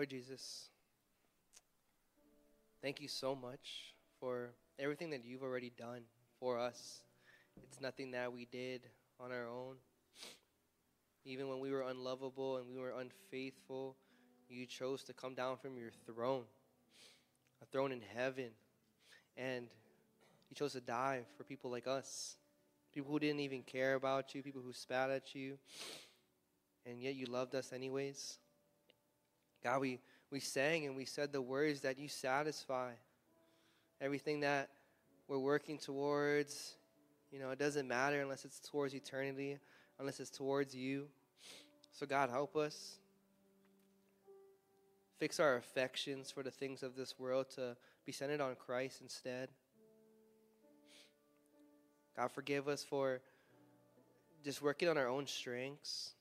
Lord Jesus, thank you so much for everything that you've already done for us. It's nothing that we did on our own. Even when we were unlovable and we were unfaithful, you chose to come down from your throne, a throne in heaven, and you chose to die for people like us, people who didn't even care about you, people who spat at you, and yet you loved us anyways. God, we, we sang and we said the words that you satisfy. Everything that we're working towards, you know, it doesn't matter unless it's towards eternity, unless it's towards you. So, God, help us. Fix our affections for the things of this world to be centered on Christ instead. God, forgive us for just working on our own strengths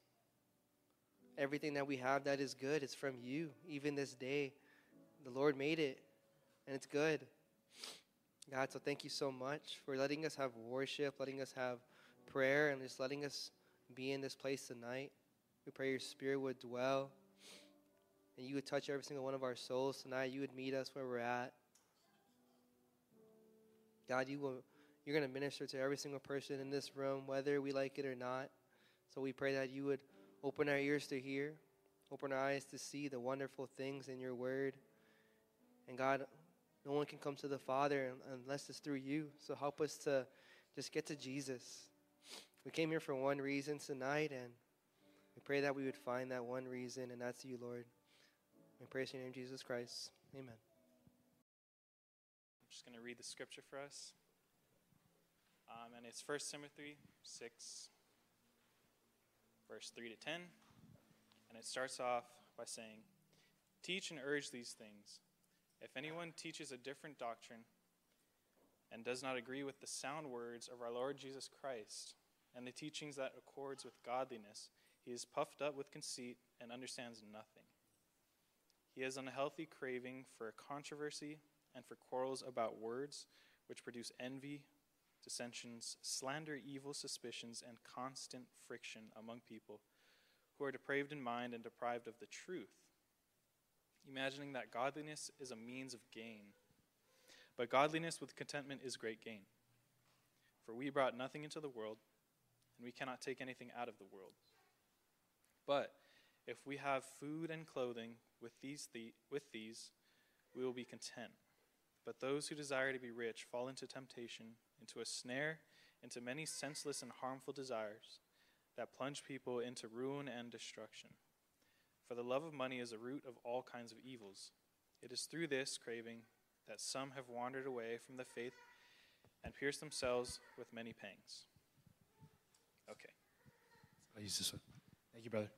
Everything that we have that is good is from you. Even this day, the Lord made it, and it's good. God, so thank you so much for letting us have worship, letting us have prayer, and just letting us be in this place tonight. We pray your spirit would dwell and you would touch every single one of our souls tonight. You would meet us where we're at. God, you will you're going to minister to every single person in this room, whether we like it or not. So we pray that you would Open our ears to hear, open our eyes to see the wonderful things in your word. And God, no one can come to the Father unless it's through you. So help us to just get to Jesus. We came here for one reason tonight, and we pray that we would find that one reason, and that's you, Lord. We praise your name, Jesus Christ. Amen. I'm just going to read the scripture for us. Um, and it's 1 Timothy 6, verse 3 to 10. And it starts off by saying, Teach and urge these things. If anyone teaches a different doctrine and does not agree with the sound words of our Lord Jesus Christ and the teachings that accords with godliness, he is puffed up with conceit and understands nothing. He has unhealthy craving for controversy and for quarrels about words, which produce envy dissensions, slander, evil suspicions, and constant friction among people who are depraved in mind and deprived of the truth, imagining that godliness is a means of gain. But godliness with contentment is great gain. For we brought nothing into the world, and we cannot take anything out of the world. But if we have food and clothing with these, the, with these we will be content. But those who desire to be rich fall into temptation, into a snare, into many senseless and harmful desires that plunge people into ruin and destruction. For the love of money is a root of all kinds of evils. It is through this craving that some have wandered away from the faith and pierced themselves with many pangs. Okay. I'll use this one. Thank you, brother.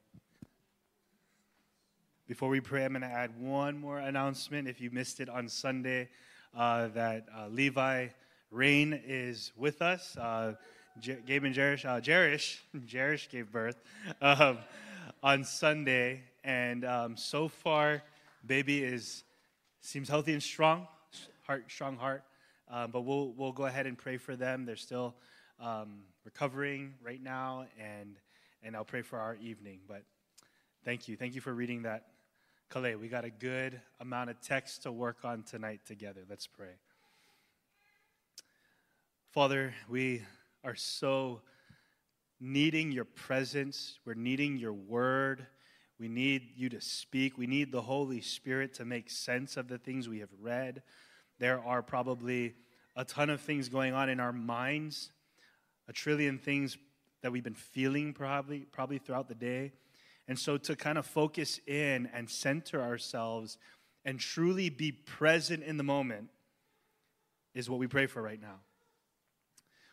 Before we pray, I'm going to add one more announcement. If you missed it on Sunday, uh, that uh, Levi Rain is with us. Uh, J- Gabe and Jerish, uh, Jerish, Jerish gave birth um, on Sunday, and um, so far, baby is seems healthy and strong, heart, strong heart. Um, but we'll we'll go ahead and pray for them. They're still um, recovering right now, and and I'll pray for our evening. But thank you, thank you for reading that Calais, we got a good amount of text to work on tonight together. Let's pray. Father, we are so needing your presence. We're needing your word. We need you to speak. We need the Holy Spirit to make sense of the things we have read. There are probably a ton of things going on in our minds, a trillion things that we've been feeling probably, probably throughout the day. And so to kind of focus in and center ourselves and truly be present in the moment is what we pray for right now.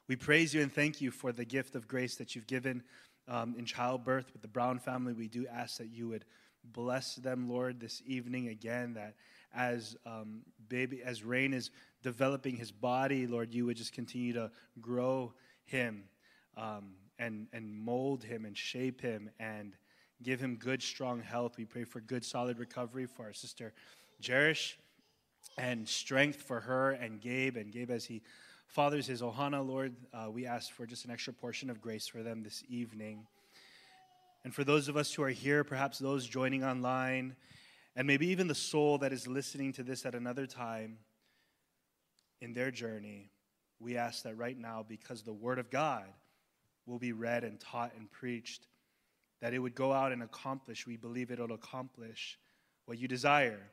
We praise you and thank you for the gift of grace that you've given um, in childbirth with the Brown family. We do ask that you would bless them, Lord, this evening again. That as um, baby, as Rain is developing his body, Lord, you would just continue to grow him um, and and mold him and shape him and Give him good, strong health. We pray for good, solid recovery for our sister Jerish and strength for her and Gabe. And Gabe, as he fathers his Ohana, Lord, uh, we ask for just an extra portion of grace for them this evening. And for those of us who are here, perhaps those joining online, And maybe even the soul that is listening to this at another time in their journey, we ask that right now, because the Word of God will be read and taught and preached, that it would go out and accomplish. We believe it'll accomplish what you desire.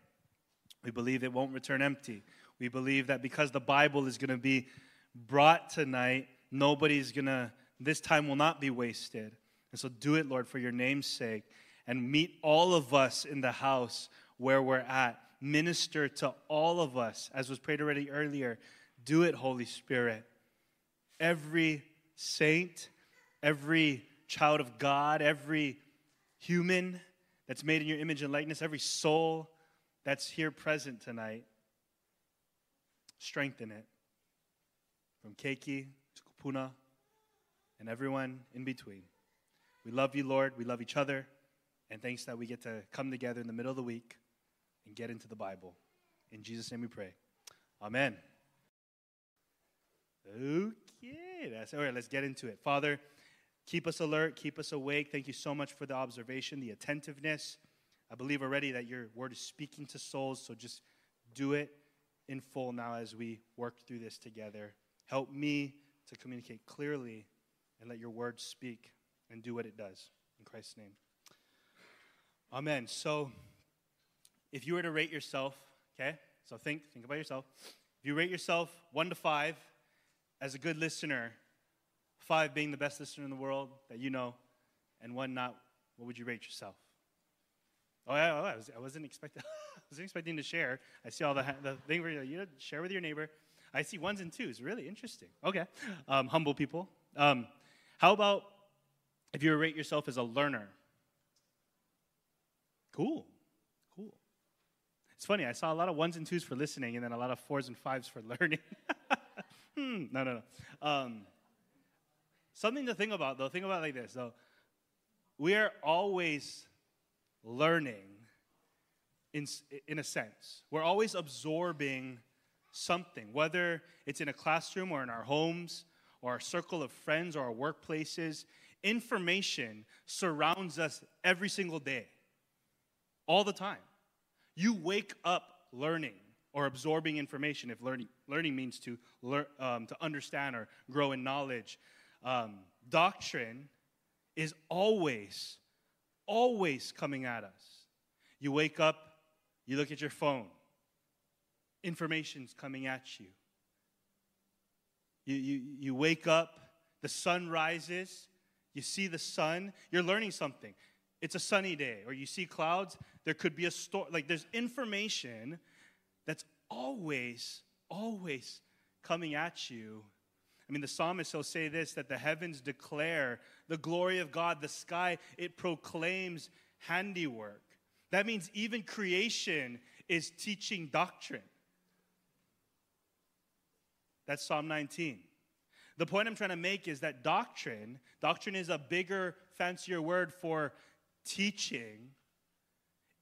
We believe it won't return empty. We believe that because the Bible is going to be brought tonight, nobody's going to, this time will not be wasted. And so do it, Lord, for your name's sake, and meet all of us in the house where we're at. Minister to all of us, as was prayed already earlier. Do it, Holy Spirit. Every saint, every child of God, every human that's made in your image and likeness, every soul that's here present tonight, strengthen it. From Keiki to Kupuna and everyone in between. We love you, Lord. We love each other. And thanks that we get to come together in the middle of the week and get into the Bible. In Jesus' name we pray. Amen. Okay, that's all right. Let's get into it. Father, keep us alert, keep us awake. Thank you so much for the observation, the attentiveness. I believe already that your word is speaking to souls, so just do it in full now as we work through this together. Help me to communicate clearly and let your word speak and do what it does. In Christ's name. Amen. So, if you were to rate yourself, okay, so think, think about yourself. If you rate yourself one to five as a good listener, five being the best listener in the world that you know, and one not, what would you rate yourself? Oh, yeah, oh, I, was, I wasn't expecting. I wasn't expecting to share. I see all the the thing where you share with your neighbor. I see ones and twos. Really interesting. Okay, um, humble people. Um, how about if you rate yourself as a learner? Cool, cool. It's funny. I saw a lot of ones and twos for listening, and then a lot of fours and fives for learning. hmm, no, no, no. Um, something to think about, though. Think about like this, though. We are always learning in, in a sense. We're always absorbing something, whether it's in a classroom or in our homes or our circle of friends or our workplaces. Information surrounds us every single day, all the time. You wake up learning or absorbing information if learning, learning means to, learn, um, to understand or grow in knowledge. Um, doctrine is always, always coming at us. You wake up, you look at your phone, information's coming at you. You, you, you wake up, the sun rises, you see the sun, you're learning something. It's a sunny day, or you see clouds, there could be a storm. Like there's information that's always, always coming at you. I mean, the psalmist will say this that the heavens declare the glory of God, the sky, it proclaims handiwork. That means even creation is teaching doctrine. That's Psalm 19. The point I'm trying to make is that doctrine, doctrine is a bigger, fancier word for teaching.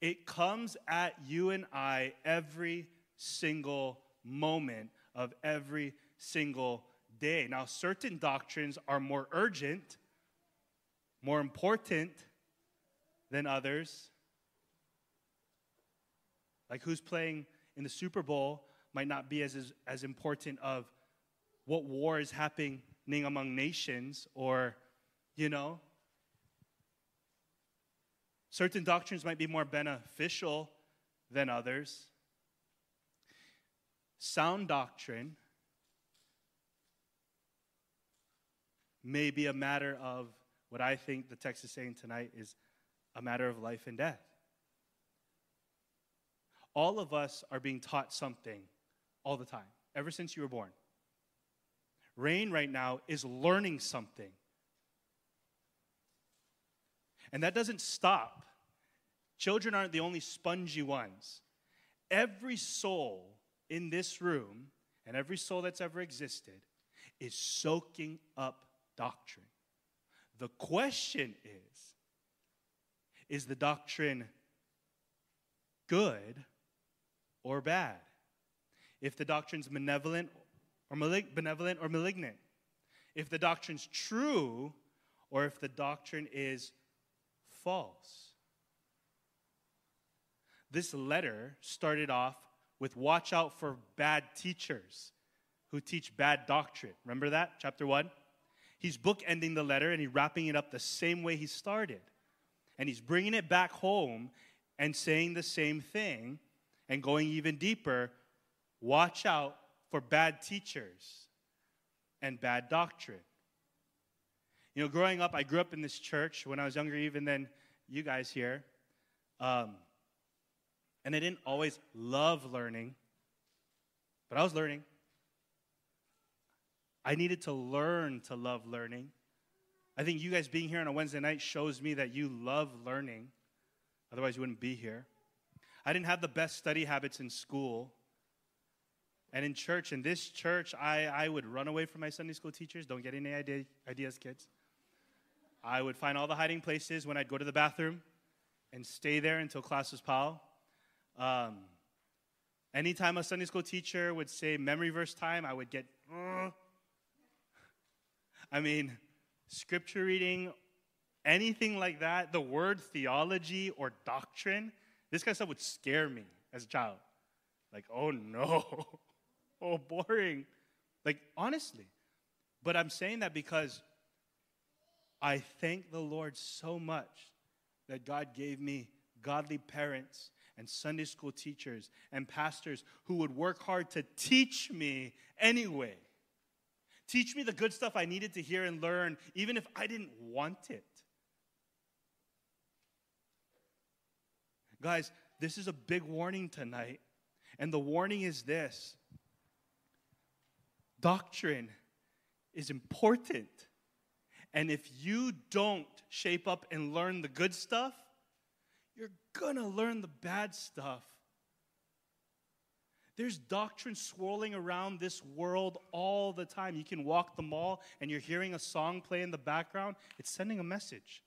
It comes at you and I every single moment of every single day. Now, certain doctrines are more urgent, more important than others. Like who's playing in the Super Bowl might not be as, as, as important of what war is happening among nations or, you know. Certain doctrines might be more beneficial than others. Sound doctrine may be a matter of what I think the text is saying tonight is a matter of life and death. All of us are being taught something all the time, ever since you were born. Rain right now is learning something. And that doesn't stop. Children aren't the only spongy ones. Every soul in this room and every soul that's ever existed is soaking up doctrine. The question is is the doctrine good or bad? If the doctrine's malevolent or malig- benevolent or malignant, if the doctrine's true or if the doctrine is false. this letter started off with watch out for bad teachers who teach bad doctrine. Remember that? Chapter 1? He's bookending the letter and he's wrapping it up the same way he started. And he's bringing it back home and saying the same thing and going even deeper. Watch out for bad teachers and bad doctrine. You know, growing up, I grew up in this church when I was younger, even than you guys here. Um, and I didn't always love learning, but I was learning. I needed to learn to love learning. I think you guys being here on a Wednesday night shows me that you love learning. Otherwise, you wouldn't be here. I didn't have the best study habits in school. And in church, in this church, I, I would run away from my Sunday school teachers. Don't get any idea, ideas, kids. I would find all the hiding places when I'd go to the bathroom and stay there until class was POW. Um, anytime a Sunday school teacher would say memory verse time, I would get, uh. I mean, scripture reading, anything like that, the word theology or doctrine, this kind of stuff would scare me as a child. Like, oh no, oh, boring. Like, honestly. But I'm saying that because I thank the Lord so much that God gave me godly parents and Sunday school teachers and pastors who would work hard to teach me anyway. Teach me the good stuff I needed to hear and learn, even if I didn't want it. Guys, this is a big warning tonight. And the warning is this doctrine is important. And if you don't shape up and learn the good stuff, you're to learn the bad stuff. There's doctrine swirling around this world all the time. You can walk the mall and you're hearing a song play in the background, it's sending a message.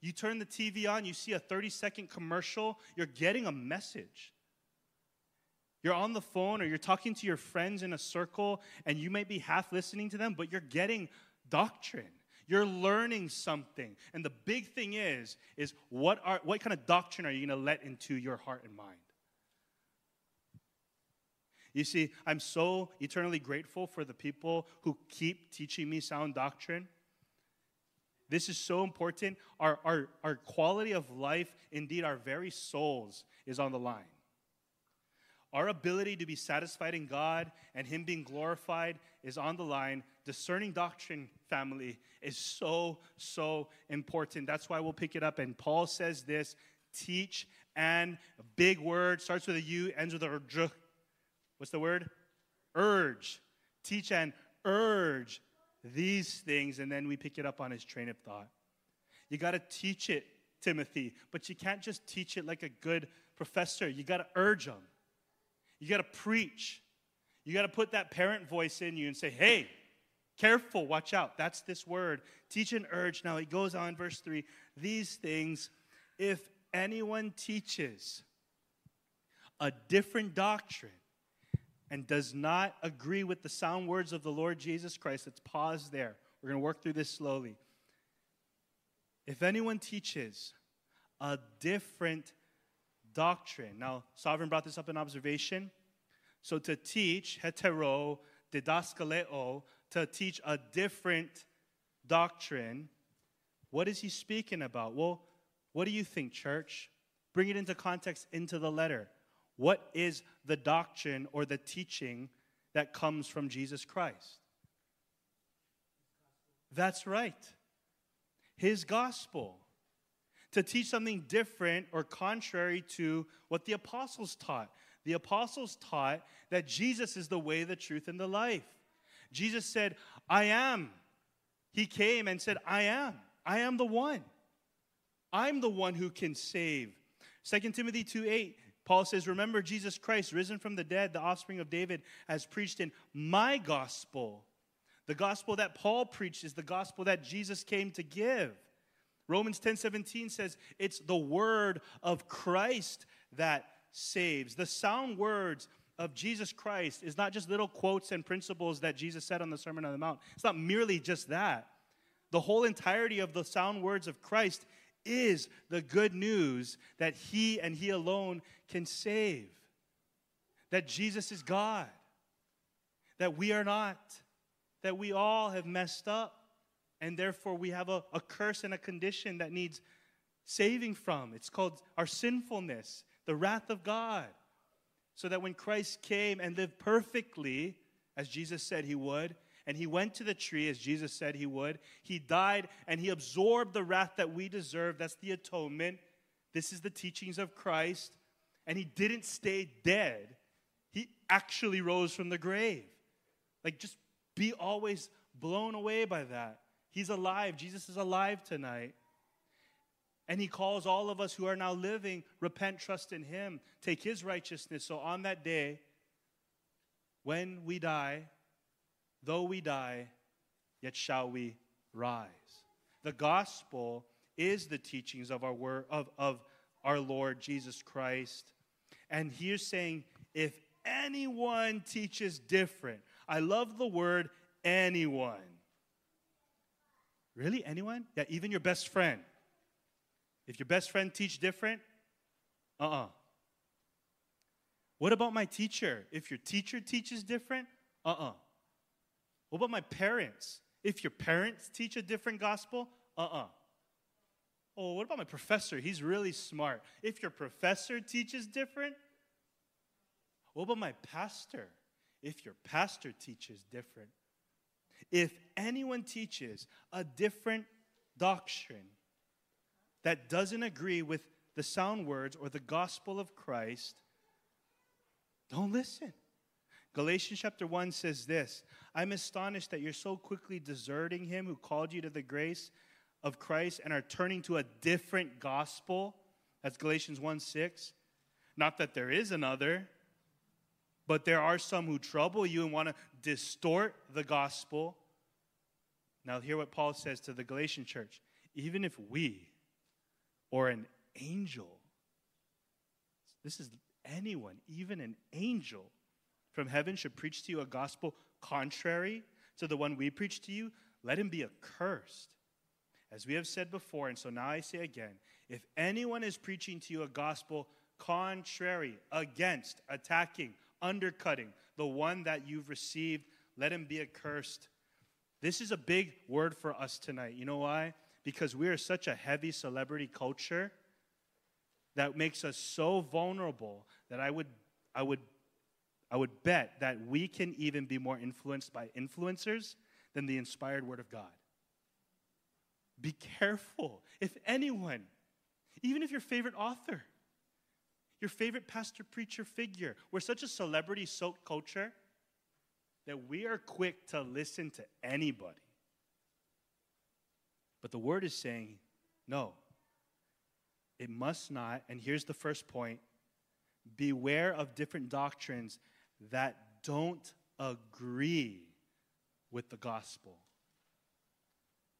You turn the TV on, you see a 30 second commercial, you're getting a message. You're on the phone or you're talking to your friends in a circle and you might be half listening to them, but you're getting doctrine. You're learning something. And the big thing is, is what, are, what kind of doctrine are you going to let into your heart and mind? You see, I'm so eternally grateful for the people who keep teaching me sound doctrine. This is so important. Our, our, our quality of life, indeed, our very souls, is on the line. Our ability to be satisfied in God and Him being glorified is on the line. Discerning doctrine, family, is so, so important. That's why we'll pick it up. And Paul says this teach and a big word, starts with a U, ends with a R. What's the word? Urge. Teach and urge these things. And then we pick it up on his train of thought. You got to teach it, Timothy, but you can't just teach it like a good professor. You got to urge them. You got to preach. You got to put that parent voice in you and say, hey, careful, watch out. That's this word. Teach and urge. Now, he goes on, verse 3 these things, if anyone teaches a different doctrine and does not agree with the sound words of the Lord Jesus Christ, let's pause there. We're going to work through this slowly. If anyone teaches a different doctrine. Now, Sovereign brought this up in observation. So to teach, hetero, didaskaleo, to teach a different doctrine, what is he speaking about? Well, what do you think, church? Bring it into context into the letter. What is the doctrine or the teaching that comes from Jesus Christ? That's right. His gospel to teach something different or contrary to what the apostles taught. The apostles taught that Jesus is the way, the truth, and the life. Jesus said, I am. He came and said, I am. I am the one. I'm the one who can save. 2 Timothy 2 8, Paul says, Remember Jesus Christ, risen from the dead, the offspring of David, has preached in my gospel. The gospel that Paul preached is the gospel that Jesus came to give. Romans 10 17 says it's the word of Christ that saves. The sound words of Jesus Christ is not just little quotes and principles that Jesus said on the Sermon on the Mount. It's not merely just that. The whole entirety of the sound words of Christ is the good news that He and He alone can save. That Jesus is God. That we are not. That we all have messed up. And therefore, we have a, a curse and a condition that needs saving from. It's called our sinfulness, the wrath of God. So that when Christ came and lived perfectly, as Jesus said he would, and he went to the tree as Jesus said he would. He died and he absorbed the wrath that we deserve. That's the atonement. This is the teachings of Christ. And he didn't stay dead, he actually rose from the grave. Like, just be always blown away by that. He's alive. Jesus is alive tonight. And he calls all of us who are now living, repent, trust in him, take his righteousness. So on that day, when we die, though we die, yet shall we rise. The gospel is the teachings of our word of, of our Lord Jesus Christ. And he's saying, if anyone teaches different, I love the word anyone. Really? Anyone? Yeah, even your best friend. If your best friend teach different, uh-uh. What about my teacher? If your teacher teaches different, uh-uh. What about my parents? If your parents teach a different gospel, uh uh-uh. uh Oh, what about my professor? He's really smart. If your professor teaches different, what about my pastor? If your pastor teaches different. If anyone teaches a different doctrine that doesn't agree with the sound words or the gospel of Christ, don't listen. Galatians chapter 1 says this I'm astonished that you're so quickly deserting him who called you to the grace of Christ and are turning to a different gospel. That's Galatians 1 6. Not that there is another, but there are some who trouble you and want to distort the gospel. Now, hear what Paul says to the Galatian church. Even if we or an angel, this is anyone, even an angel, from heaven should preach to you a gospel contrary to the one we preach to you, let him be accursed. As we have said before, and so now I say again if anyone is preaching to you a gospel contrary, against, attacking, undercutting the one that you've received, let him be accursed. This is a big word for us tonight. You know why? Because we are such a heavy celebrity culture that makes us so vulnerable that I would, I would I would bet that we can even be more influenced by influencers than the inspired Word of God. Be careful. If anyone, even if your favorite author, your favorite pastor, preacher, figure, we're such a celebrity soaked culture that we are quick to listen to anybody. But the Word is saying, no, it must not. And here's the first point beware of different doctrines that don't agree with the gospel.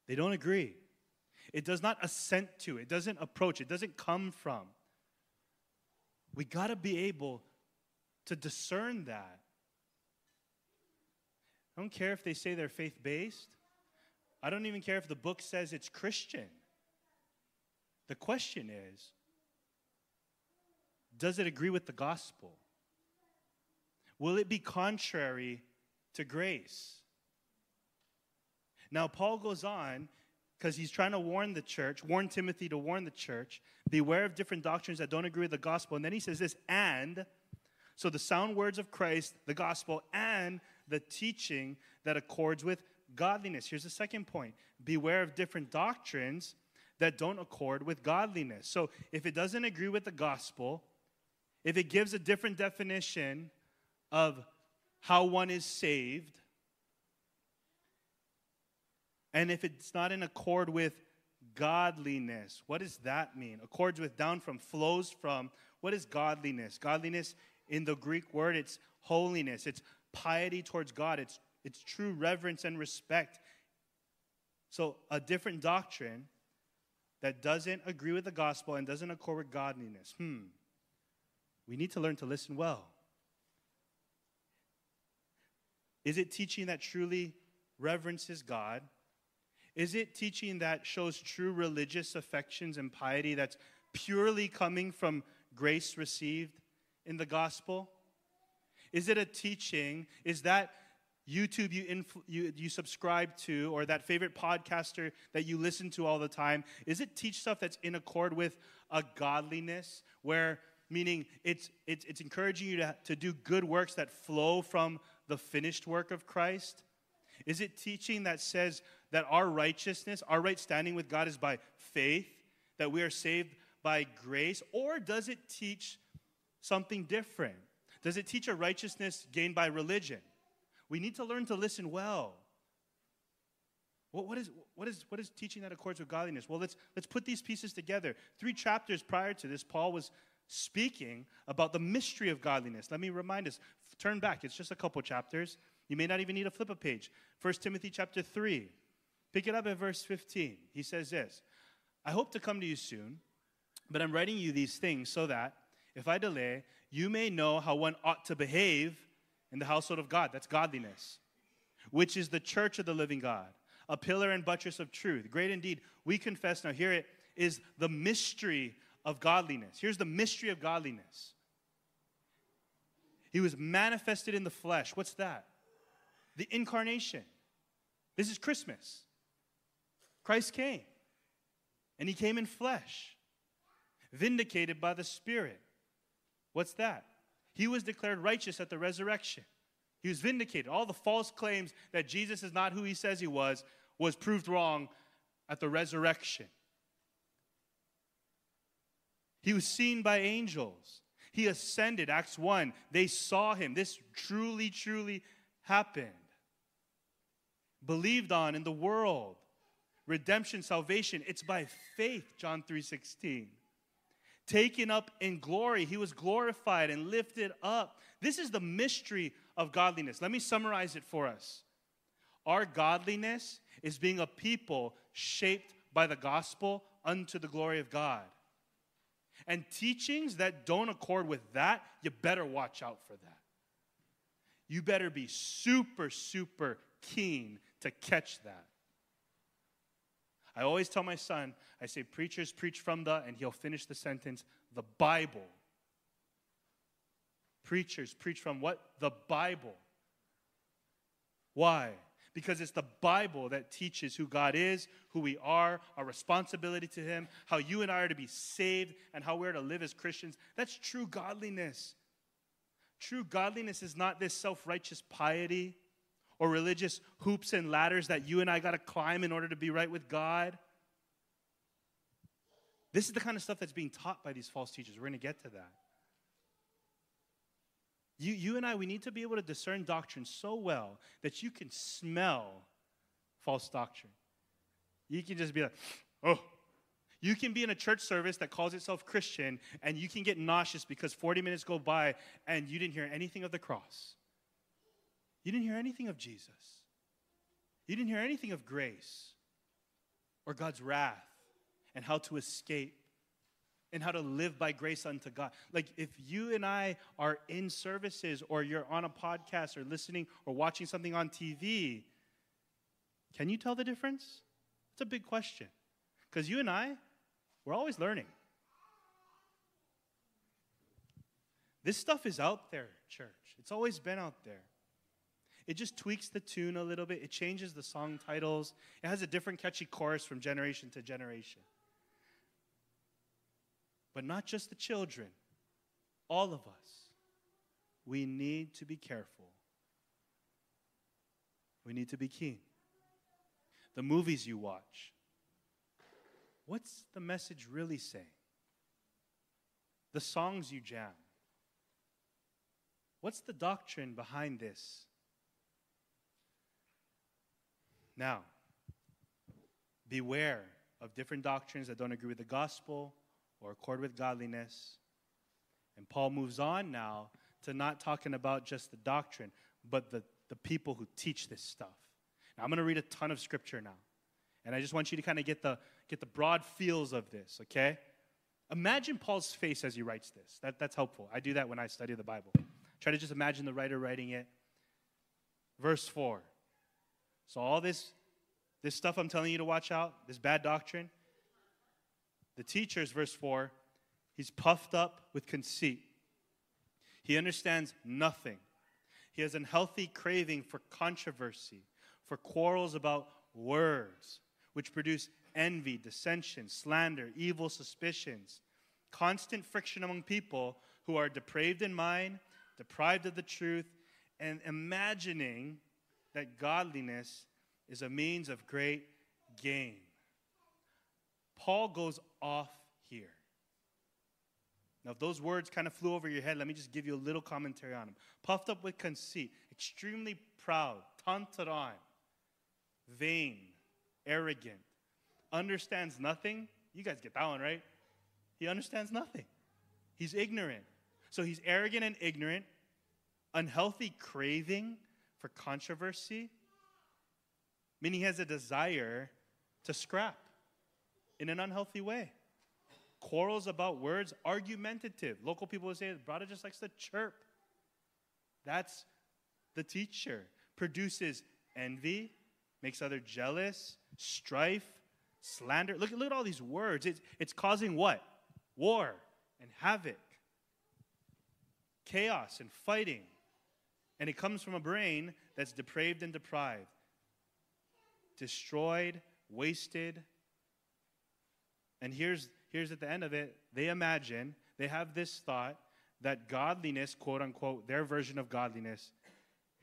They don't agree. It does not assent to, it doesn't approach, it doesn't come from. We got to be able to discern that. I don't care if they say they're faith based. I don't even care if the book says it's Christian. The question is does it agree with the gospel? Will it be contrary to grace? Now, Paul goes on because he's trying to warn the church, warn Timothy to warn the church, beware of different doctrines that don't agree with the gospel. And then he says this, and, so the sound words of Christ, the gospel, and the teaching that accords with godliness. Here's the second point beware of different doctrines that don't accord with godliness. So if it doesn't agree with the gospel, if it gives a different definition of how one is saved. And if it's not in accord with godliness, what does that mean? Accords with, down from, flows from. What is godliness? Godliness in the Greek word, it's holiness, it's piety towards God, it's, it's true reverence and respect. So, a different doctrine that doesn't agree with the gospel and doesn't accord with godliness. Hmm. We need to learn to listen well. Is it teaching that truly reverences God? Is it teaching that shows true religious affections and piety that's purely coming from grace received in the gospel? Is it a teaching? Is that YouTube you, you, you subscribe to or that favorite podcaster that you listen to all the time? Is it teach stuff that's in accord with a godliness where, meaning it's, it's, it's encouraging you to, to do good works that flow from the finished work of Christ? Is it teaching that says that our righteousness, our right standing with God is by faith, that we are saved by grace? Or does it teach something different? Does it teach a righteousness gained by religion? We need to learn to listen well. What, what, is, what, is, what is teaching that accords with godliness? Well, let's, let's put these pieces together. Three chapters prior to this, Paul was speaking about the mystery of godliness. Let me remind us. Turn back, it's just a couple chapters. You may not even need to flip a page. 1 Timothy chapter 3. Pick it up at verse 15. He says this I hope to come to you soon, but I'm writing you these things so that, if I delay, you may know how one ought to behave in the household of God. That's godliness, which is the church of the living God, a pillar and buttress of truth. Great indeed. We confess, now hear it is the mystery of godliness. Here's the mystery of godliness. He was manifested in the flesh. What's that? The incarnation. This is Christmas. Christ came, and he came in flesh, vindicated by the Spirit. What's that? He was declared righteous at the resurrection. He was vindicated. All the false claims that Jesus is not who he says he was was proved wrong at the resurrection. He was seen by angels. He ascended, Acts 1. They saw him. This truly, truly happened. Believed on in the world. Redemption, salvation, it's by faith, John 3:16 taken up in glory. He was glorified and lifted up. This is the mystery of godliness. Let me summarize it for us. Our godliness is being a people shaped by the gospel unto the glory of God. And teachings that don't accord with that, you better watch out for that. You better be super, super keen to catch that. I always tell my son, I say, preachers preach from the, and he'll finish the sentence, the Bible. Preachers preach from what? The Bible. Why? Because it's the Bible that teaches who God is, who we are, our responsibility to Him, how you and I are to be saved, and how we're to live as Christians. That's true godliness. True godliness is not this self righteous piety or religious hoops and ladders that you and I got to climb in order to be right with God. This is the kind of stuff that's being taught by these false teachers. We're going to get to that. You, you and I, we need to be able to discern doctrine so well that you can smell false doctrine. You can just be like, oh. You can be in a church service that calls itself Christian and you can get nauseous because 40 minutes go by and you didn't hear anything of the cross. You didn't hear anything of Jesus. You didn't hear anything of grace or God's wrath and how to escape and how to live by grace unto God. Like if you and I are in services or you're on a podcast or listening or watching something on TV, can you tell the difference? It's a big question. Because you and I, we're always learning. This stuff is out there, church. It's always been out there. It just tweaks the tune a little bit. It changes the song titles. It has a different catchy chorus from generation to generation. But not just the children, all of us. We need to be careful. We need to be keen. The movies you watch, what's the message really saying? The songs you jam, what's the doctrine behind this? Now, beware of different doctrines that don't agree with the gospel or accord with godliness. And Paul moves on now to not talking about just the doctrine, but the, the people who teach this stuff. Now, I'm going to read a ton of scripture now. And I just want you to kind of get the, get the broad feels of this, okay? Imagine Paul's face as he writes this. That, that's helpful. I do that when I study the Bible. Try to just imagine the writer writing it. Verse 4 so, all this this stuff I'm telling you to watch out, this bad doctrine, the teachers, verse 4, he's puffed up with conceit. He understands nothing. He has unhealthy craving for controversy, for quarrels about words, which produce envy, dissension, slander, evil suspicions, constant friction among people who are depraved in mind, deprived of the truth, and imagining that godliness is a means of great gain. Paul goes off here. Now, if those words kind of flew over your head, let me just give you a little commentary on them. Puffed up with conceit, extremely proud, taunted on, vain, arrogant, understands nothing. You guys get that one, right? He understands nothing. He's ignorant. So he's arrogant and ignorant, unhealthy craving for controversy, meaning he has a desire to scrap in an unhealthy way. Quarrels about words, argumentative. Local people would say, brother just likes to chirp. That's the teacher. Produces envy, makes other jealous, strife, slander. Look, look at all these words. It's, it's causing what? War and havoc, chaos and fighting. And it comes from a brain that's depraved and deprived, destroyed, wasted. And here's, here's at the end of it they imagine, they have this thought that godliness, quote unquote, their version of godliness,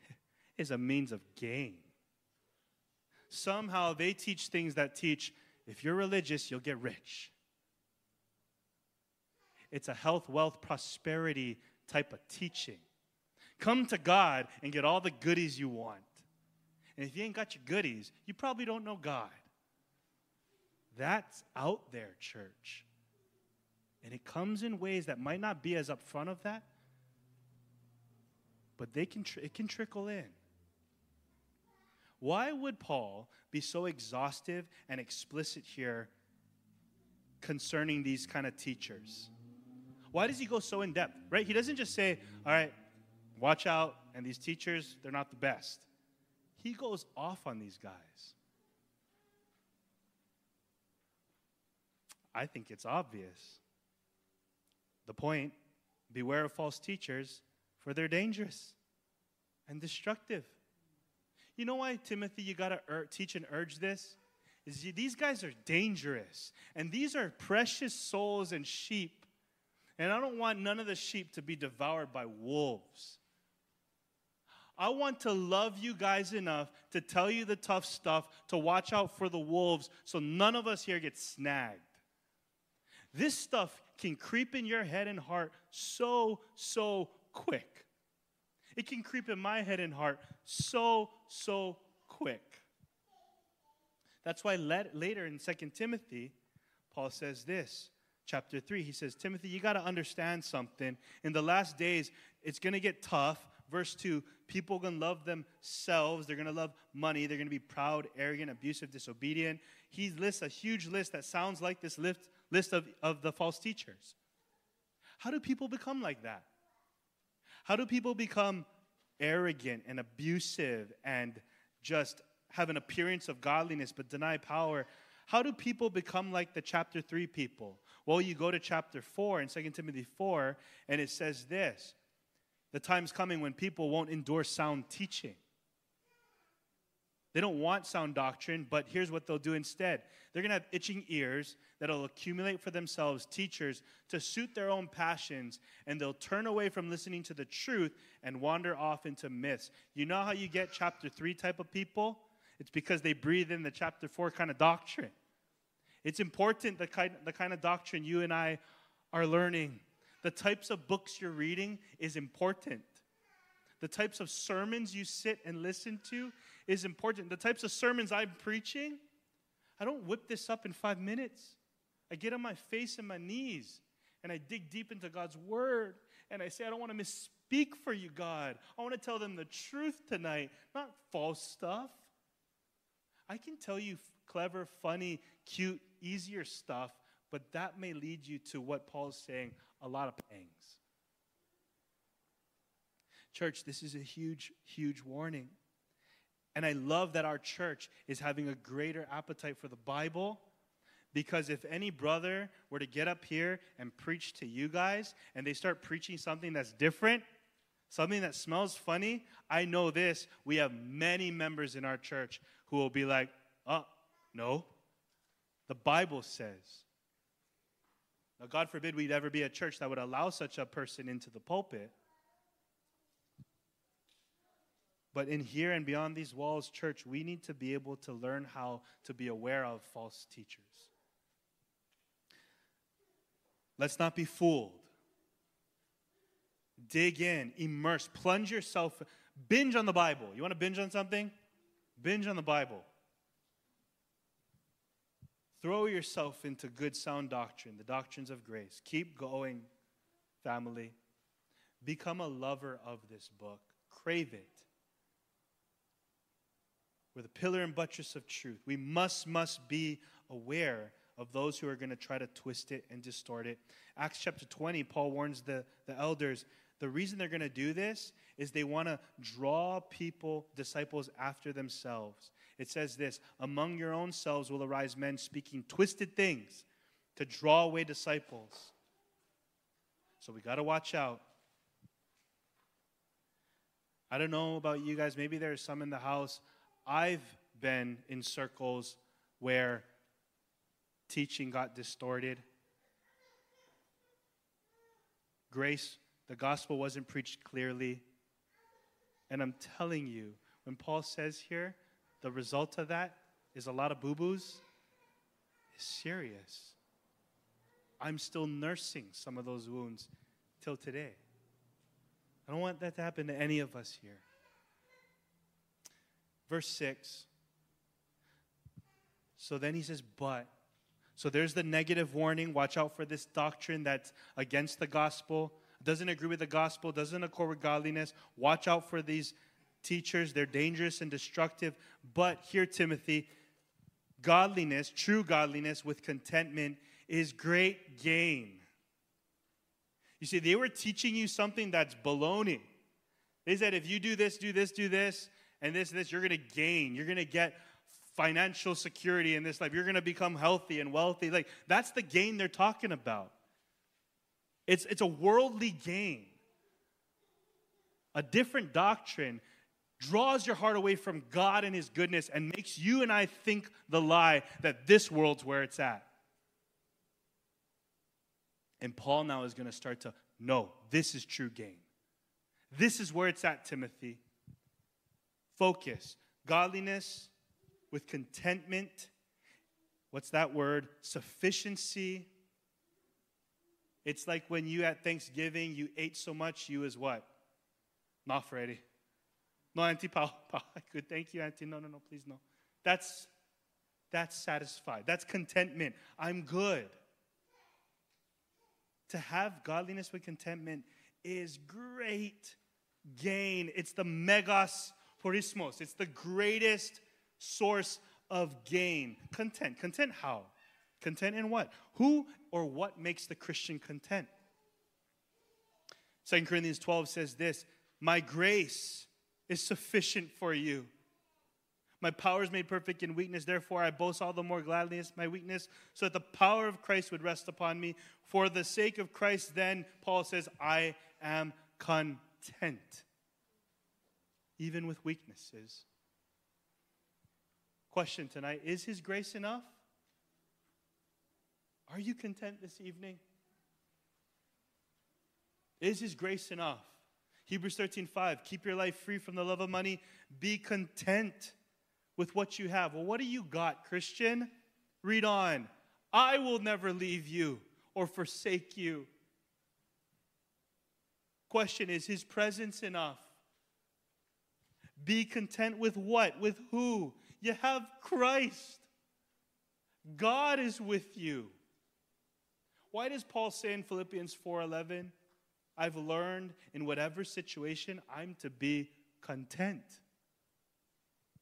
is a means of gain. Somehow they teach things that teach if you're religious, you'll get rich. It's a health, wealth, prosperity type of teaching. Come to God and get all the goodies you want. And if you ain't got your goodies, you probably don't know God. That's out there, church. And it comes in ways that might not be as upfront of that, but they can tr- it can trickle in. Why would Paul be so exhaustive and explicit here concerning these kind of teachers? Why does he go so in depth? Right? He doesn't just say, "All right, watch out and these teachers, they're not the best." He goes off on these guys. I think it's obvious. The point beware of false teachers, for they're dangerous and destructive. You know why, Timothy, you got to ur- teach and urge this? Is you, these guys are dangerous, and these are precious souls and sheep. And I don't want none of the sheep to be devoured by wolves. I want to love you guys enough to tell you the tough stuff, to watch out for the wolves, so none of us here get snagged. This stuff can creep in your head and heart so, so quick. It can creep in my head and heart so, so quick. That's why let, later in 2 Timothy, Paul says this, chapter 3. He says, Timothy, you got to understand something. In the last days, it's going to get tough. Verse 2 people are going to love themselves. They're going to love money. They're going to be proud, arrogant, abusive, disobedient. He lists a huge list that sounds like this list, list of, of the false teachers. How do people become like that? How do people become arrogant and abusive and just have an appearance of godliness but deny power? How do people become like the chapter 3 people? Well, you go to chapter 4 in 2 Timothy 4, and it says this The time's coming when people won't endure sound teaching. They don't want sound doctrine, but here's what they'll do instead. They're going to have itching ears that'll accumulate for themselves teachers to suit their own passions, and they'll turn away from listening to the truth and wander off into myths. You know how you get chapter 3 type of people? It's because they breathe in the chapter 4 kind of doctrine. It's important the kind, the kind of doctrine you and I are learning. The types of books you're reading is important. The types of sermons you sit and listen to is important. The types of sermons I'm preaching, I don't whip this up in five minutes. I get on my face and my knees and I dig deep into God's word and I say, I don't want to misspeak for you, God. I want to tell them the truth tonight, not false stuff. I can tell you clever, funny, cute, easier stuff, but that may lead you to what Paul's saying a lot of pangs. Church, this is a huge, huge warning. And I love that our church is having a greater appetite for the Bible because if any brother were to get up here and preach to you guys and they start preaching something that's different, something that smells funny, I know this. We have many members in our church who will be like, oh, no. The Bible says. Now, God forbid we'd ever be a church that would allow such a person into the pulpit. But in here and beyond these walls, church, we need to be able to learn how to be aware of false teachers. Let's not be fooled. Dig in, immerse, plunge yourself, binge on the Bible. You want to binge on something? Binge on the Bible. Throw yourself into good, sound doctrine, the doctrines of grace. Keep going, family. Become a lover of this book. Crave it. We're the pillar and buttress of truth. We must, must be aware of those who are going to try to twist it and distort it. Acts chapter 20, Paul warns the, the elders the reason they're going to do this is they want to draw people, disciples, after themselves. It says this Among your own selves will arise men speaking twisted things to draw away disciples. So we got to watch out. I don't know about you guys. Maybe there's some in the house. I've been in circles where teaching got distorted. Grace, the gospel wasn't preached clearly. And I'm telling you, when Paul says here, the result of that is a lot of boo boos, is serious. I'm still nursing some of those wounds till today. I don't want that to happen to any of us here. Verse 6. So then he says, but so there's the negative warning. Watch out for this doctrine that's against the gospel, doesn't agree with the gospel, doesn't accord with godliness. Watch out for these teachers. They're dangerous and destructive. But here, Timothy, godliness, true godliness with contentment is great gain. You see, they were teaching you something that's baloney. They said if you do this, do this, do this, and this, this, you're going to gain. You're going to get financial security in this life. You're going to become healthy and wealthy. Like that's the gain they're talking about. It's, it's a worldly gain. A different doctrine draws your heart away from God and His goodness and makes you and I think the lie that this world's where it's at. And Paul now is going to start to, no, this is true gain. This is where it's at, Timothy. Focus. Godliness with contentment. What's that word? Sufficiency. It's like when you at Thanksgiving, you ate so much, you is what? Not ready. No, Auntie Paul, Paul, good. Thank you, Auntie. No, no, no, please, no. That's that's satisfied. That's contentment. I'm good. To have godliness with contentment is great gain. It's the megas porismos. It's the greatest source of gain. Content. Content how? Content in what? Who or what makes the Christian content? 2 Corinthians 12 says this My grace is sufficient for you. My power is made perfect in weakness. Therefore, I boast all the more gladly in my weakness, so that the power of Christ would rest upon me. For the sake of Christ, then, Paul says, I am content, even with weaknesses. Question tonight Is His grace enough? Are you content this evening? Is His grace enough? Hebrews 13 5, keep your life free from the love of money. Be content with what you have. Well, what do you got, Christian? Read on. I will never leave you or forsake you. Question is His presence enough? Be content with what? With who? You have Christ. God is with you. Why does Paul say in Philippians 4:11, I've learned in whatever situation I'm to be content.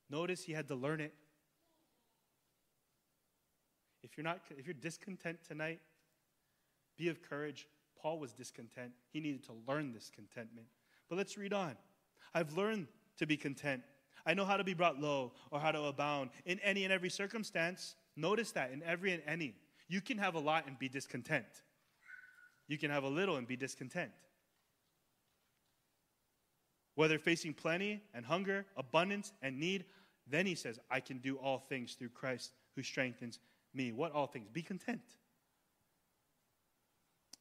Notice he had to learn it. If you're not if you're discontent tonight, be of courage. Paul was discontent. He needed to learn this contentment. But let's read on. I've learned to be content I know how to be brought low or how to abound in any and every circumstance. Notice that in every and any. You can have a lot and be discontent. You can have a little and be discontent. Whether facing plenty and hunger, abundance and need, then he says, I can do all things through Christ who strengthens me. What all things? Be content.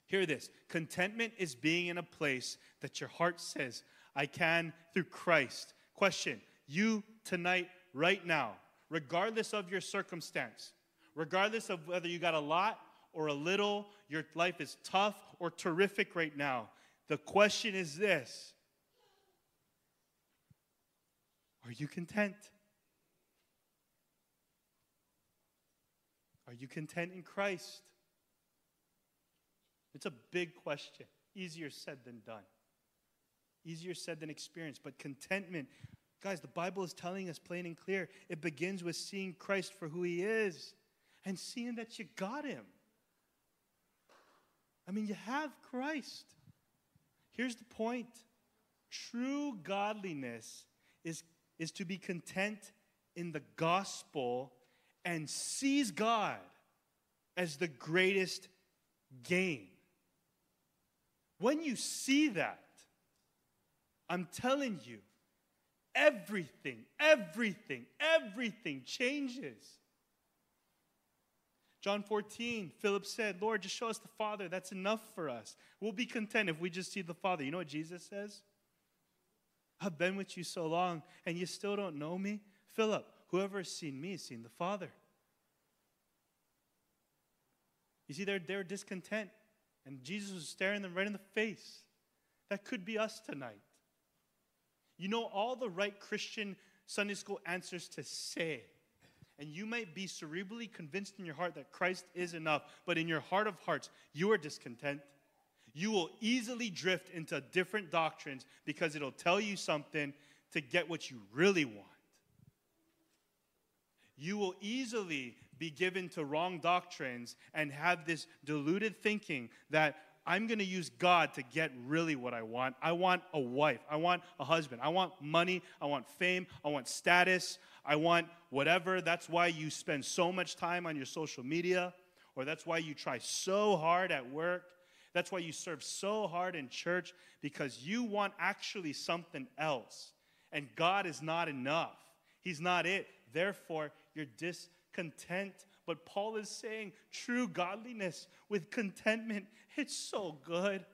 Hear this contentment is being in a place that your heart says, I can through Christ. Question You tonight, right now, regardless of your circumstance, regardless of whether you got a lot or a little, your life is tough or terrific right now, the question is this Are you content? Are you content in Christ? It's a big question. Easier said than done. Easier said than experienced. But contentment, guys, the Bible is telling us plain and clear it begins with seeing Christ for who he is and seeing that you got him. I mean, you have Christ. Here's the point true godliness is, is to be content in the gospel and sees God as the greatest gain. When you see that, I'm telling you, everything, everything, everything changes. John 14, Philip said, Lord, just show us the Father. That's enough for us. We'll be content if we just see the Father. You know what Jesus says? I've been with you so long and you still don't know me? Philip, whoever has seen me has seen the Father. You see, they're, they're discontent. And Jesus was staring them right in the face. That could be us tonight. You know all the right Christian Sunday school answers to say. And you might be cerebrally convinced in your heart that Christ is enough, but in your heart of hearts, you are discontent. You will easily drift into different doctrines because it'll tell you something to get what you really want. You will easily be given to wrong doctrines and have this deluded thinking that I'm going to use God to get really what I want. I want a wife. I want a husband. I want money. I want fame. I want status. I want whatever. That's why you spend so much time on your social media, or that's why you try so hard at work. That's why you serve so hard in church because you want actually something else. And God is not enough. He's not it. Therefore, you're discontent. But Paul is saying true godliness with contentment, it's so good.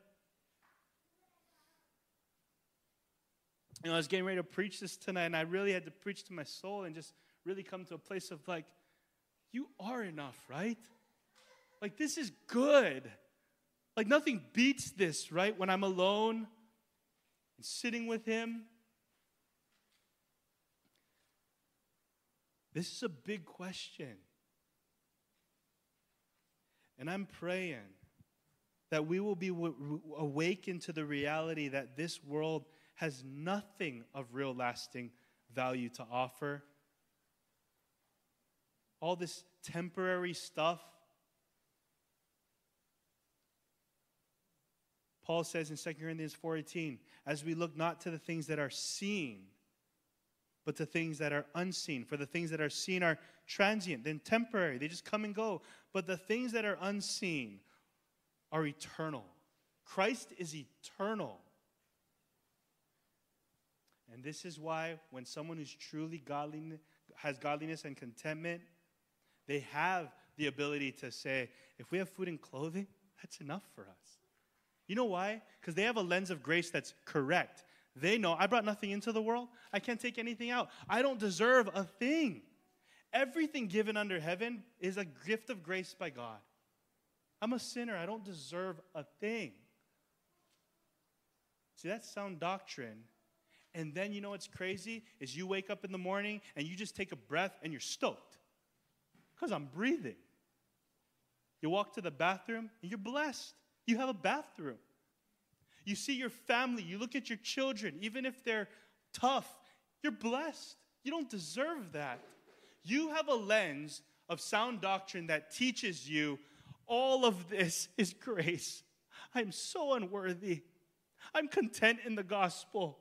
You know, I was getting ready to preach this tonight, and I really had to preach to my soul and just really come to a place of like, you are enough, right? Like, this is good. Like, nothing beats this, right? When I'm alone and sitting with Him This is a big question. And I'm praying that we will be w- awakened to the reality that this world has nothing of real lasting value to offer. All this temporary stuff. Paul says in 2 Corinthians 4:18, as we look not to the things that are seen, but to things that are unseen. For the things that are seen are transient, then temporary, they just come and go. But the things that are unseen are eternal. Christ is eternal. And this is why when someone who's truly godly has godliness and contentment, they have the ability to say, if we have food and clothing, that's enough for us. You know why? Because they have a lens of grace that's correct. They know I brought nothing into the world. I can't take anything out. I don't deserve a thing. Everything given under heaven is a gift of grace by God. I'm a sinner. I don't deserve a thing. See, that's sound doctrine. And then you know what's crazy is you wake up in the morning and you just take a breath and you're stoked because I'm breathing. You walk to the bathroom and you're blessed. You have a bathroom. You see your family, you look at your children, even if they're tough, you're blessed. You don't deserve that. You have a lens of sound doctrine that teaches you all of this is grace. I'm so unworthy. I'm content in the gospel.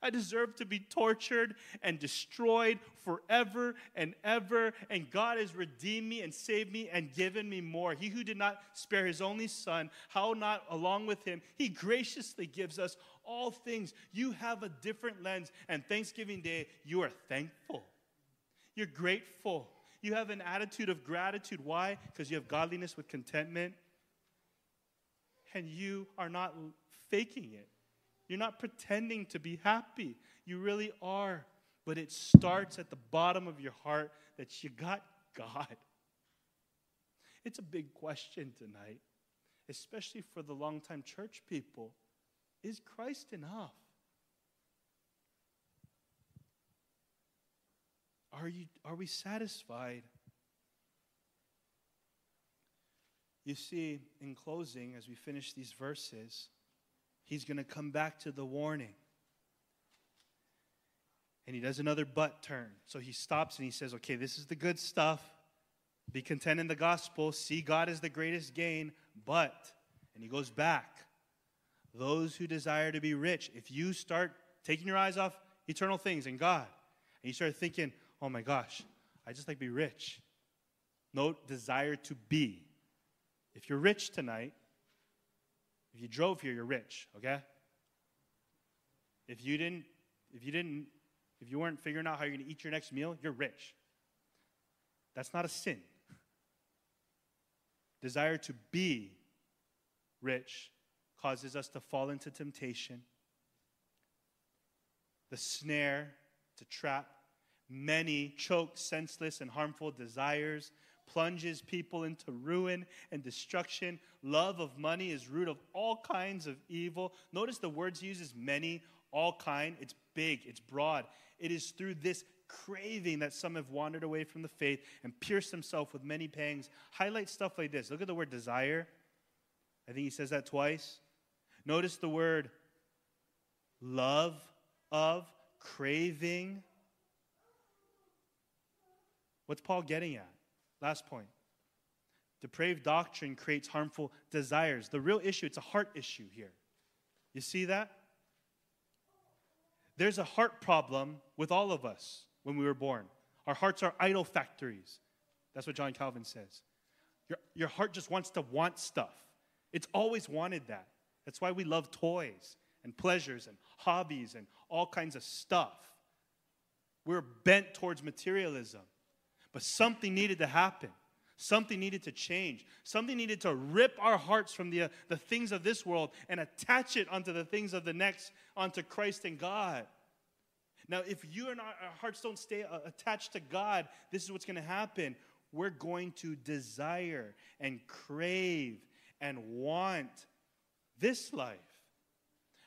I deserve to be tortured and destroyed forever and ever. And God has redeemed me and saved me and given me more. He who did not spare his only son, how not along with him, he graciously gives us all things. You have a different lens. And Thanksgiving Day, you are thankful. You're grateful. You have an attitude of gratitude. Why? Because you have godliness with contentment. And you are not faking it. You're not pretending to be happy. You really are. But it starts at the bottom of your heart that you got God. It's a big question tonight, especially for the longtime church people. Is Christ enough? Are, you, are we satisfied? You see, in closing, as we finish these verses, he's going to come back to the warning. And he does another butt turn. So he stops and he says, Okay, this is the good stuff. Be content in the gospel. See God as the greatest gain. But, and he goes back, those who desire to be rich, if you start taking your eyes off eternal things and God, and you start thinking, oh my gosh, I just like be rich. No desire to be. If you're rich tonight, if you drove here, you're rich, okay? If you didn't, if you didn't, if you weren't figuring out how you're gonna eat your next meal, you're rich. That's not a sin. Desire to be rich causes us to fall into temptation, the snare, to trap. Many choke senseless and harmful desires, plunges people into ruin and destruction. Love of money is root of all kinds of evil. Notice the words he uses many, all kind. It's big, it's broad. It is through this craving that some have wandered away from the faith and pierced themselves with many pangs. Highlight stuff like this. Look at the word desire. I think he says that twice. Notice the word love of, craving. What's Paul getting at? Last point. Depraved doctrine creates harmful desires. The real issue, it's a heart issue here. You see that? There's a heart problem with all of us when we were born. Our hearts are idol factories. That's what John Calvin says. Your, your heart just wants to want stuff. It's always wanted that. That's why we love toys and pleasures and hobbies and all kinds of stuff. We're bent towards materialism. But something needed to happen. Something needed to change. Something needed to rip our hearts from the, uh, the things of this world and attach it onto the things of the next, onto Christ and God. Now, if you and our, our hearts don't stay uh, attached to God, this is what's going to happen. We're going to desire and crave and want this life.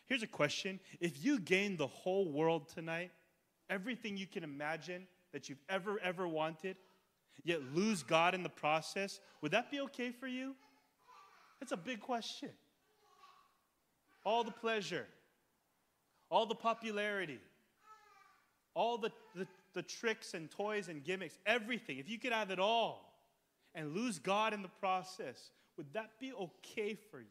Here's a question If you gain the whole world tonight, everything you can imagine that you've ever, ever wanted, yet lose God in the process, would that be okay for you? That's a big question. All the pleasure, all the popularity, all the, the, the tricks and toys and gimmicks, everything, if you could have it all and lose God in the process, would that be okay for you?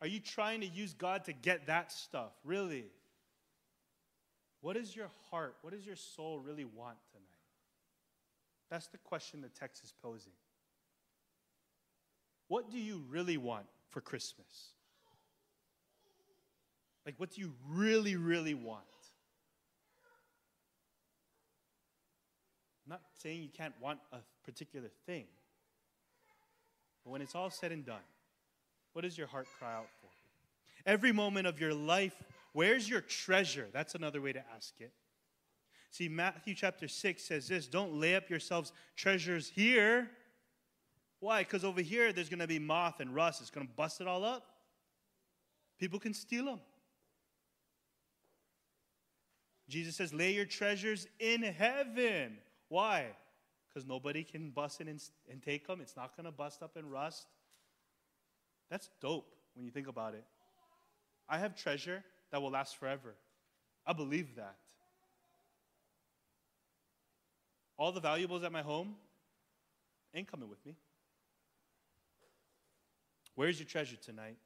Are you trying to use God to get that stuff? Really? What does your heart, what does your soul really want tonight? That's the question the text is posing. What do you really want for Christmas? Like, what do you really, really want? I'm not saying you can't want a particular thing, but when it's all said and done, what does your heart cry out for? Every moment of your life, where's your treasure? That's another way to ask it. See, Matthew chapter 6 says this don't lay up yourselves treasures here. Why? Because over here there's going to be moth and rust. It's going to bust it all up. People can steal them. Jesus says, lay your treasures in heaven. Why? Because nobody can bust it and, and take them. It's not going to bust up and rust. That's dope when you think about it. I have treasure that will last forever. I believe that. All the valuables at my home ain't coming with me. Where's your treasure tonight?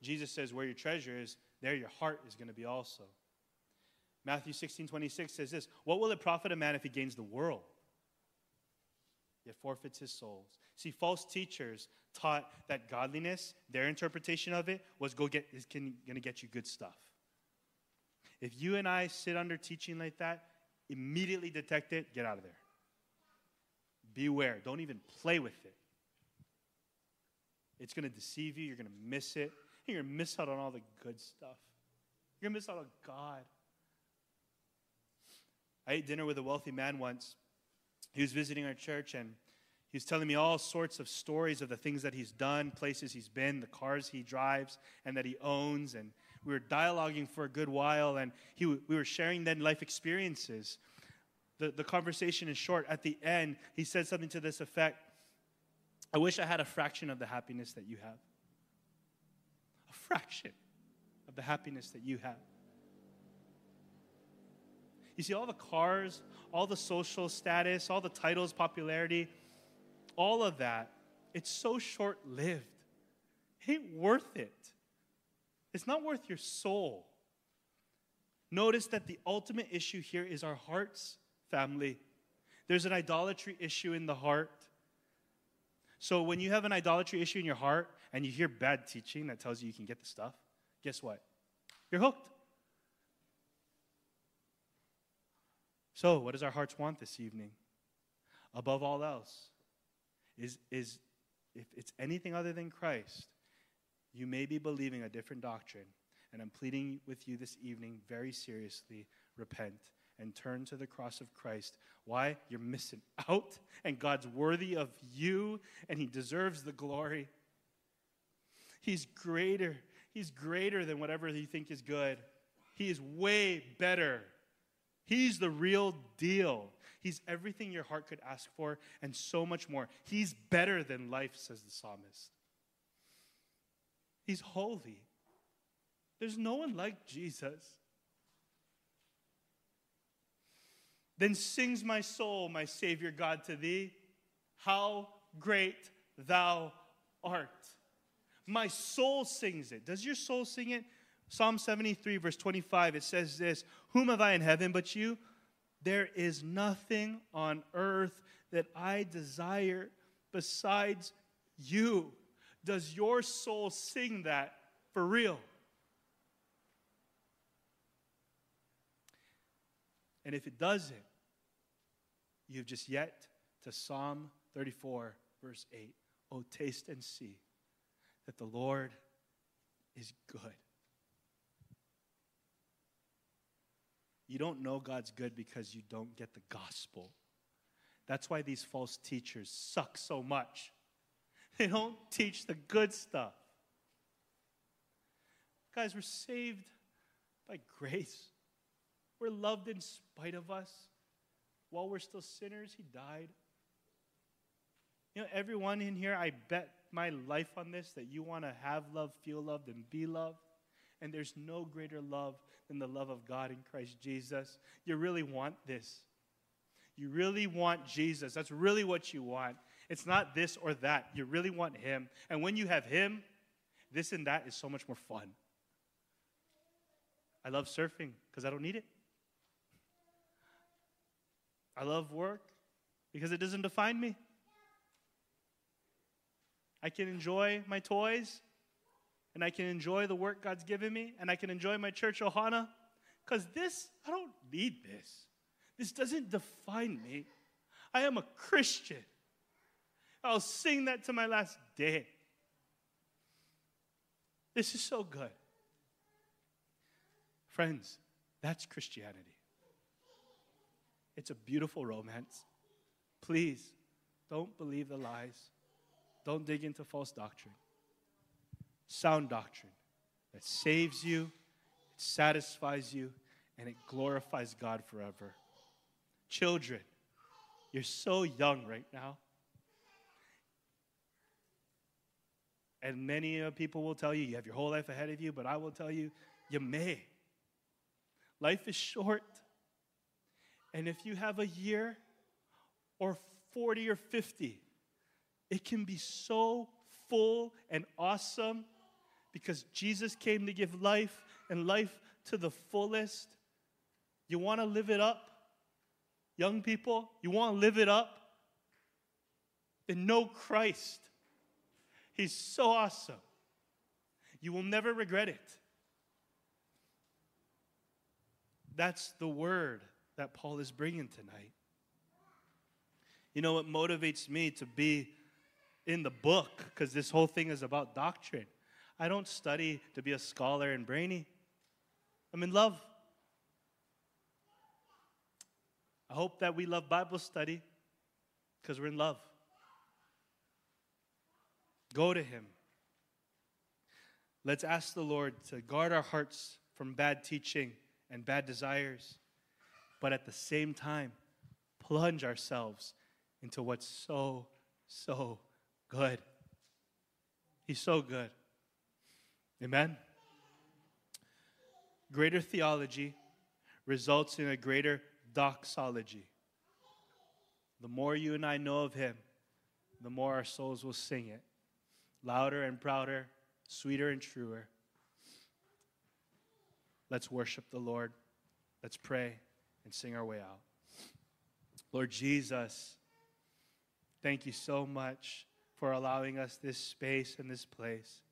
Jesus says, Where your treasure is, there your heart is going to be also. Matthew 16, 26 says this What will it profit a man if he gains the world, yet forfeits his souls? See, false teachers taught that godliness, their interpretation of it, was go get is going to get you good stuff. If you and I sit under teaching like that, immediately detect it, get out of there. Beware. Don't even play with it. It's going to deceive you. You're going to miss it. You're going to miss out on all the good stuff. You're going to miss out on God. I ate dinner with a wealthy man once. He was visiting our church and he was telling me all sorts of stories of the things that he's done, places he's been, the cars he drives, and that he owns. And we were dialoguing for a good while, and he, we were sharing then life experiences. The, the conversation is short. At the end, he said something to this effect I wish I had a fraction of the happiness that you have. A fraction of the happiness that you have. You see, all the cars, all the social status, all the titles, popularity, all of that, it's so short lived. It ain't worth it. It's not worth your soul. Notice that the ultimate issue here is our hearts, family. There's an idolatry issue in the heart. So when you have an idolatry issue in your heart and you hear bad teaching that tells you you can get the stuff, guess what? You're hooked. So, what does our hearts want this evening? Above all else, is, is if it's anything other than Christ, you may be believing a different doctrine. And I'm pleading with you this evening very seriously repent and turn to the cross of Christ. Why? You're missing out, and God's worthy of you, and He deserves the glory. He's greater. He's greater than whatever you think is good. He is way better. He's the real deal. He's everything your heart could ask for and so much more. He's better than life, says the psalmist. He's holy. There's no one like Jesus. Then sings my soul, my Savior God, to thee. How great thou art. My soul sings it. Does your soul sing it? Psalm 73, verse 25, it says this Whom have I in heaven but you? There is nothing on earth that I desire besides you. Does your soul sing that for real? And if it doesn't, you've just yet to Psalm 34, verse 8. Oh, taste and see that the Lord is good. You don't know God's good because you don't get the gospel. That's why these false teachers suck so much. They don't teach the good stuff. Guys, we're saved by grace. We're loved in spite of us. While we're still sinners, He died. You know, everyone in here, I bet my life on this that you want to have love, feel loved, and be loved. And there's no greater love than the love of God in Christ Jesus. You really want this. You really want Jesus. That's really what you want. It's not this or that. You really want Him. And when you have Him, this and that is so much more fun. I love surfing because I don't need it. I love work because it doesn't define me. I can enjoy my toys and I can enjoy the work God's given me, and I can enjoy my church Ohana, because this, I don't need this. This doesn't define me. I am a Christian. I'll sing that to my last day. This is so good. Friends, that's Christianity. It's a beautiful romance. Please don't believe the lies, don't dig into false doctrine sound doctrine that saves you, it satisfies you, and it glorifies God forever. Children, you're so young right now. And many uh, people will tell you you have your whole life ahead of you, but I will tell you, you may. Life is short. And if you have a year or 40 or 50, it can be so full and awesome because Jesus came to give life and life to the fullest? You want to live it up? Young people, you want to live it up? Then know Christ. He's so awesome. You will never regret it. That's the word that Paul is bringing tonight. You know what motivates me to be in the book? Because this whole thing is about doctrine. I don't study to be a scholar and brainy. I'm in love. I hope that we love Bible study because we're in love. Go to Him. Let's ask the Lord to guard our hearts from bad teaching and bad desires, but at the same time, plunge ourselves into what's so, so good. He's so good. Amen? Greater theology results in a greater doxology. The more you and I know of Him, the more our souls will sing it. Louder and prouder, sweeter and truer. Let's worship the Lord. Let's pray and sing our way out. Lord Jesus, thank you so much for allowing us this space and this place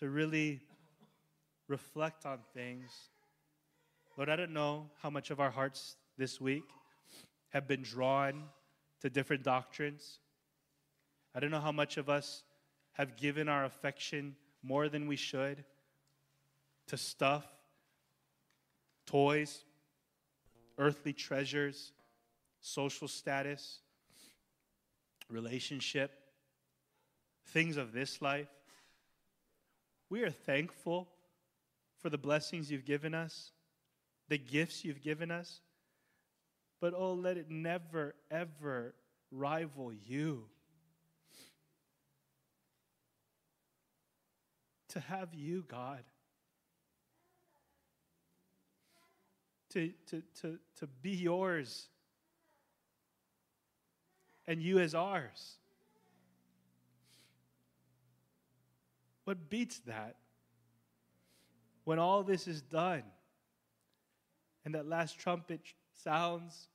to really reflect on things. Lord, I don't know how much of our hearts this week have been drawn to different doctrines. I don't know how much of us have given our affection more than we should to stuff toys, earthly treasures, social status, relationship, things of this life. We are thankful for the blessings you've given us, the gifts you've given us. But oh, let it never, ever rival you. To have you, God. to, to, to, to be yours and you as ours. What beats that? When all this is done and that last trumpet sounds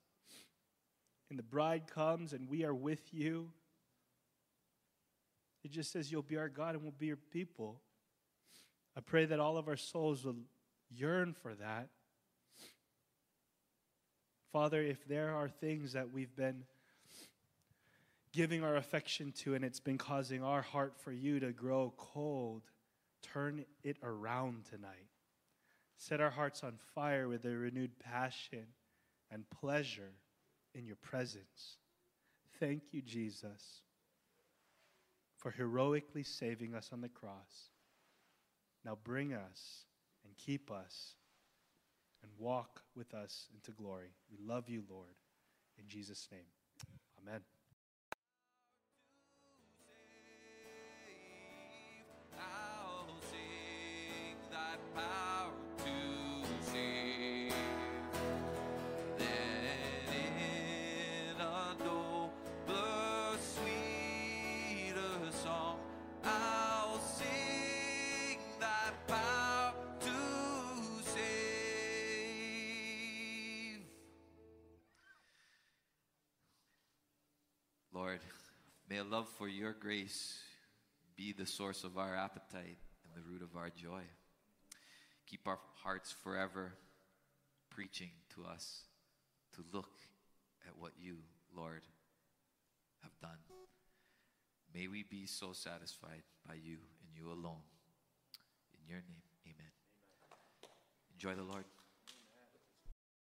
and the bride comes and we are with you, it just says you'll be our God and we'll be your people. I pray that all of our souls will yearn for that. Father, if there are things that we've been giving our affection to and it's been causing our heart for you to grow cold, turn it around tonight. Set our hearts on fire with a renewed passion and pleasure in your presence. Thank you, Jesus, for heroically saving us on the cross. Now bring us and keep us and walk with us into glory. We love you, Lord. In Jesus' name, amen. May a love for your grace be the source of our appetite and the root of our joy. Keep our hearts forever preaching to us to look at what you, Lord, have done. May we be so satisfied by you and you alone. In your name, amen. amen. Enjoy the Lord.